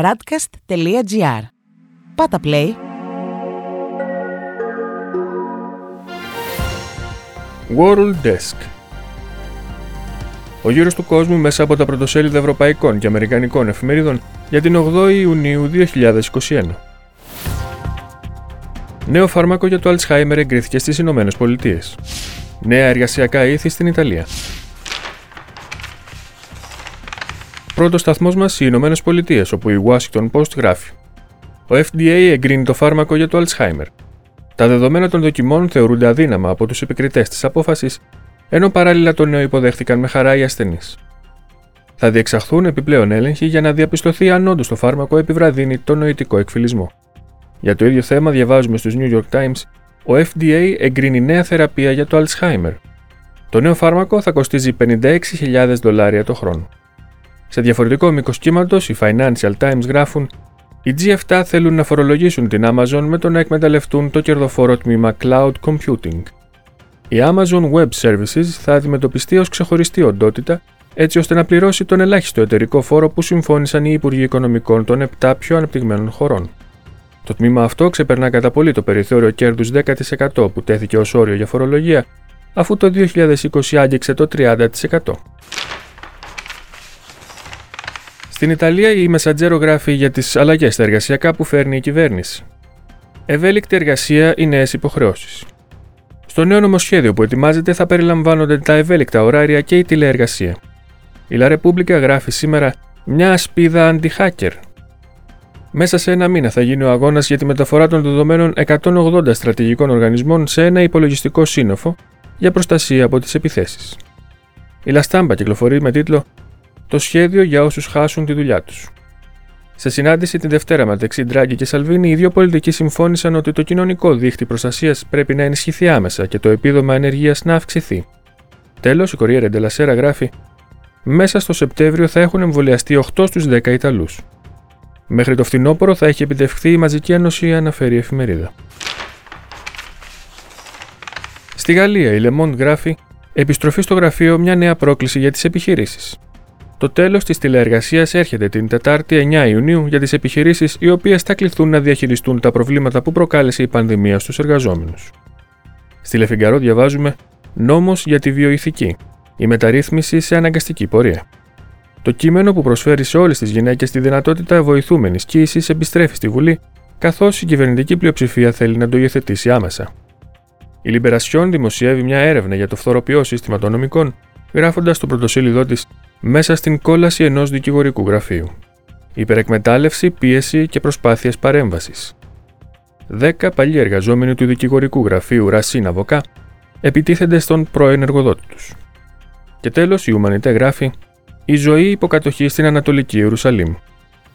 radcast.gr. Πάτα play. World Desk Ο γύρος του κόσμου μέσα από τα πρωτοσέλιδα ευρωπαϊκών και αμερικανικών εφημερίδων για την 8η Ιουνίου 2021. Νέο φάρμακο για το Alzheimer εγκρίθηκε στις Ηνωμένες Πολιτείες. Νέα εργασιακά ήθη στην Ιταλία. Πρώτος σταθμός μας οι Ηνωμένες Πολιτείες, όπου η Washington Post γράφει. Ο FDA εγκρίνει το φάρμακο για το Alzheimer. Τα δεδομένα των δοκιμών θεωρούνται αδύναμα από τους επικριτές της απόφασης, ενώ παράλληλα το νέο υποδέχτηκαν με χαρά οι ασθενείς. Θα διεξαχθούν επιπλέον έλεγχοι για να διαπιστωθεί αν όντως το φάρμακο επιβραδύνει το νοητικό εκφυλισμό. Για το ίδιο θέμα διαβάζουμε στους New York Times ο FDA εγκρίνει νέα θεραπεία για το Alzheimer. Το νέο φάρμακο θα κοστίζει 56.000 δολάρια το χρόνο. Σε διαφορετικό μήκος κύματος, οι Financial Times γράφουν οι G7 θέλουν να φορολογήσουν την Amazon με το να εκμεταλλευτούν το κερδοφόρο τμήμα Cloud Computing. Η Amazon Web Services θα αντιμετωπιστεί ως ξεχωριστή οντότητα έτσι ώστε να πληρώσει τον ελάχιστο εταιρικό φόρο που συμφώνησαν οι Υπουργοί Οικονομικών των 7 πιο ανεπτυγμένων χωρών. Το τμήμα αυτό ξεπερνά κατά πολύ το περιθώριο κέρδους 10% που τέθηκε ως όριο για φορολογία, αφού το 2020 άγγιξε το 30%. Στην Ιταλία η Μεσαντζέρο γράφει για τις αλλαγές στα εργασιακά που φέρνει η κυβέρνηση. Ευέλικτη εργασία ή νέες υποχρεώσεις. Στο νέο νομοσχέδιο που ετοιμάζεται θα περιλαμβάνονται τα ευέλικτα ωράρια και η τηλεεργασία. Η La Repubblica γράφει σήμερα μια ασπίδα αντι-hacker μέσα σε ένα μήνα θα γίνει ο αγώνας για τη μεταφορά των δεδομένων 180 στρατηγικών οργανισμών σε ένα υπολογιστικό σύνοφο για προστασία από τις επιθέσεις. Η Λαστάμπα κυκλοφορεί με τίτλο Το σχέδιο για όσους χάσουν τη δουλειά τους. Σε συνάντηση την Δευτέρα μεταξύ Ντράγκη και Σαλβίνη, οι δύο πολιτικοί συμφώνησαν ότι το κοινωνικό δίχτυ προστασίας πρέπει να ενισχυθεί άμεσα και το επίδομα ενεργεία να αυξηθεί. Τέλος, η Κορία Ντελασέρα γράφει: Μέσα στο Σεπτέμβριο θα έχουν εμβολιαστεί 8 στους 10 Ιταλούς. Μέχρι το φθινόπωρο θα έχει επιτευχθεί η μαζική ένωση, αναφέρει η εφημερίδα. Στη Γαλλία, η Le Monde γράφει Επιστροφή στο γραφείο μια νέα πρόκληση για τις επιχειρήσεις. Το τέλος της τηλεεργασίας έρχεται την Τετάρτη 9 Ιουνίου για τις επιχειρήσεις οι οποίες θα κληθούν να διαχειριστούν τα προβλήματα που προκάλεσε η πανδημία στους εργαζόμενους. Στη Λεφιγκαρό διαβάζουμε Νόμος για τη βιοειθική. Η μεταρρύθμιση σε αναγκαστική πορεία. Το κείμενο που προσφέρει σε όλες τις γυναίκες τη δυνατότητα βοηθούμενης κοίησης επιστρέφει στη Βουλή, καθώς η κυβερνητική πλειοψηφία θέλει να το υιοθετήσει άμεσα. Η Λιμπερασιόν δημοσιεύει μια έρευνα για το φθοροποιό σύστημα των νομικών, γράφοντας στο πρωτοσέλιδό της μέσα στην κόλαση ενός δικηγορικού γραφείου. Υπερεκμετάλλευση, πίεση και προσπάθειες παρέμβασης. Δέκα παλιοί εργαζόμενοι του δικηγορικού γραφείου Ρασίνα Βοκά επιτίθενται στον πρώην εργοδότη τους. Και τέλος, η Ουμανιτέ γράφει η ζωή υποκατοχή στην Ανατολική Ιερουσαλήμ.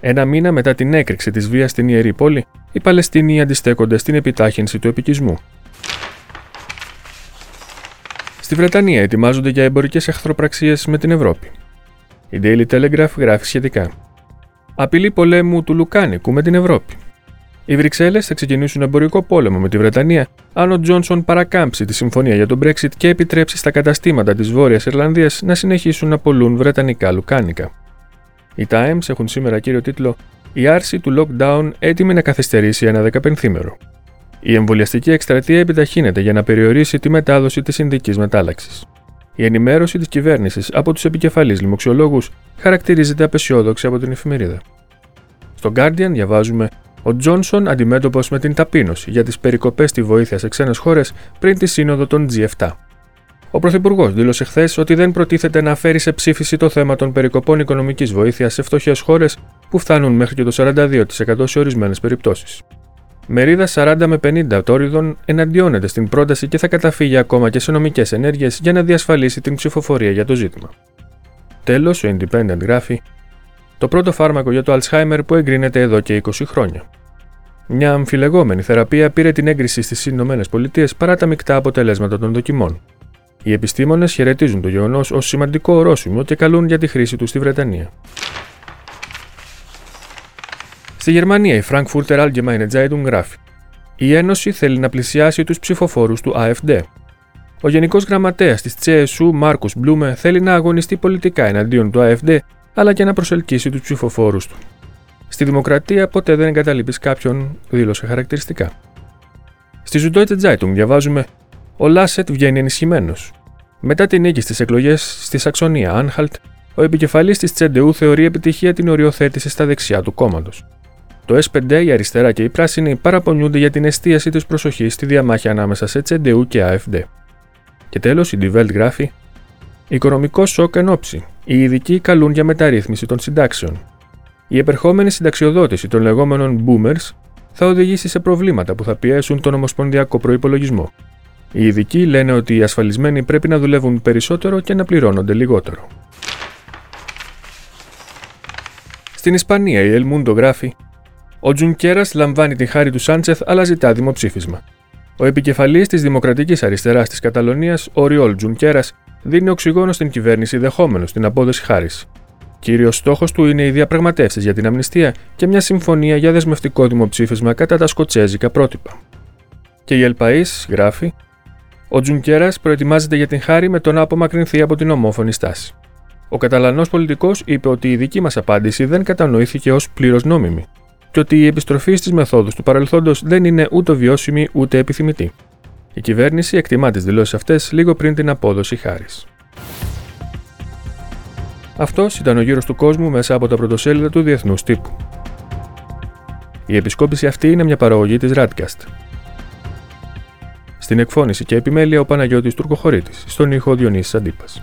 Ένα μήνα μετά την έκρηξη της βίας στην ιερή πόλη, οι Παλαιστίνοι αντιστέκονται στην επιτάχυνση του επικισμού. Στη Βρετανία ετοιμάζονται για εμπορικές εχθροπραξίες με την Ευρώπη. Η Daily Telegraph γράφει σχετικά. Απειλή πολέμου του Λουκάνικου με την Ευρώπη. Οι Βρυξέλλες θα ξεκινήσουν εμπορικό πόλεμο με τη Βρετανία αν ο Τζόνσον παρακάμψει τη συμφωνία για τον Brexit και επιτρέψει στα καταστήματα της Βόρειας Ιρλανδίας να συνεχίσουν να πολλούν βρετανικά λουκάνικα. Οι Times έχουν σήμερα κύριο τίτλο Η άρση του lockdown έτοιμη να καθυστερήσει ένα δεκαπενθήμερο. Η εμβολιαστική εκστρατεία επιταχύνεται για να περιορίσει τη μετάδοση της συνδικής μετάλλαξης. Η ενημέρωση της κυβέρνησης από τους επικεφαλείς λοιμοξιολόγους χαρακτηρίζεται απεσιόδοξη από την εφημερίδα. Στο Guardian διαβάζουμε ο Τζόνσον αντιμέτωπος με την ταπείνωση για τις περικοπές στη βοήθεια σε ξένες χώρες πριν τη σύνοδο των G7. Ο Πρωθυπουργός δήλωσε χθες ότι δεν προτίθεται να φέρει σε ψήφιση το θέμα των περικοπών οικονομικής βοήθειας σε φτωχές χώρες που φτάνουν μέχρι και το 42% σε ορισμένες περιπτώσεις. Μερίδα 40 με 50 τόριδων εναντιώνεται στην πρόταση και θα καταφύγει ακόμα και σε νομικές ενέργειες για να διασφαλίσει την ψηφοφορία για το ζήτημα. Τέλος, ο Independent γράφει το πρώτο φάρμακο για το Alzheimer που εγκρίνεται εδώ και 20 χρόνια. Μια αμφιλεγόμενη θεραπεία πήρε την έγκριση στις ΗΠΑ παρά τα μεικτά αποτελέσματα των δοκιμών. Οι επιστήμονες χαιρετίζουν το γεγονός ως σημαντικό ορόσημο και καλούν για τη χρήση του στη Βρετανία. Στη Γερμανία, η Frankfurter Allgemeine Zeitung γράφει: Η Ένωση θέλει να πλησιάσει τους ψηφοφόρους του AfD. Ο Γενικός Γραμματέας της CSU, Μάρκος Μπλούμε, θέλει να αγωνιστεί πολιτικά εναντίον του AfD αλλά και να προσελκύσει τους ψηφοφόρους του. Στη δημοκρατία ποτέ δεν εγκαταλείπεις κάποιον, δήλωσε χαρακτηριστικά. Στη Süddeutsche Zeitung διαβάζουμε: Ο Λάσετ βγαίνει ενισχυμένος. Μετά την νίκη στις εκλογές στη Σαξονία Άνχαλτ, ο επικεφαλής της Τσεντεού θεωρεί επιτυχία την οριοθέτηση στα δεξιά του κόμματος. Το S5, η αριστερά και οι πράσινοι παραπονιούνται για την εστίαση της προσοχής στη διαμάχη ανάμεσα σε Τσεντεού και AFD. Και τέλος, η Die Welt γράφει: Οικονομικό σοκ εν ώψη. Οι ειδικοί καλούν για μεταρρύθμιση των συντάξεων. Η επερχόμενη συνταξιοδότηση των λεγόμενων boomers θα οδηγήσει σε προβλήματα που θα πιέσουν τον ομοσπονδιακό προπολογισμό. Οι ειδικοί λένε ότι οι ασφαλισμένοι πρέπει να δουλεύουν περισσότερο και να πληρώνονται λιγότερο. Στην Ισπανία, η Ελμούντο γράφει: Ο Τζουνκέρας λαμβάνει την χάρη του Σάντσεθ αλλά ζητά δημοψήφισμα. Ο επικεφαλής της Δημοκρατικής Αριστεράς της Καταλωνίας, ο Ριόλ Τζουνκέρας, δίνει οξυγόνο στην κυβέρνηση δεχόμενος την απόδοση χάρης. Κύριος στόχος του είναι οι διαπραγματεύσεις για την αμνηστία και μια συμφωνία για δεσμευτικό δημοψήφισμα κατά τα σκοτσέζικα πρότυπα. Και η Ελπαή γράφει: Ο Τζουνκέρας προετοιμάζεται για την χάρη με το να απομακρυνθεί από την ομόφωνη στάση. Ο Καταλανός πολιτικός είπε ότι η δική μας απάντηση δεν κατανοήθηκε ως πλήρως νόμιμη και ότι η επιστροφή στις μεθόδους του παρελθόντος δεν είναι ούτε βιώσιμη ούτε επιθυμητή. Η κυβέρνηση εκτιμά τις δηλώσεις αυτές λίγο πριν την απόδοση χάρης. Αυτός ήταν ο γύρος του κόσμου μέσα από τα πρωτοσέλιδα του Διεθνούς Τύπου. Η επισκόπηση αυτή είναι μια παραγωγή της Radcast. Στην εκφώνηση και επιμέλεια ο Παναγιώτης Τουρκοχωρήτης, στον ήχο Διονύσης Αντίπας.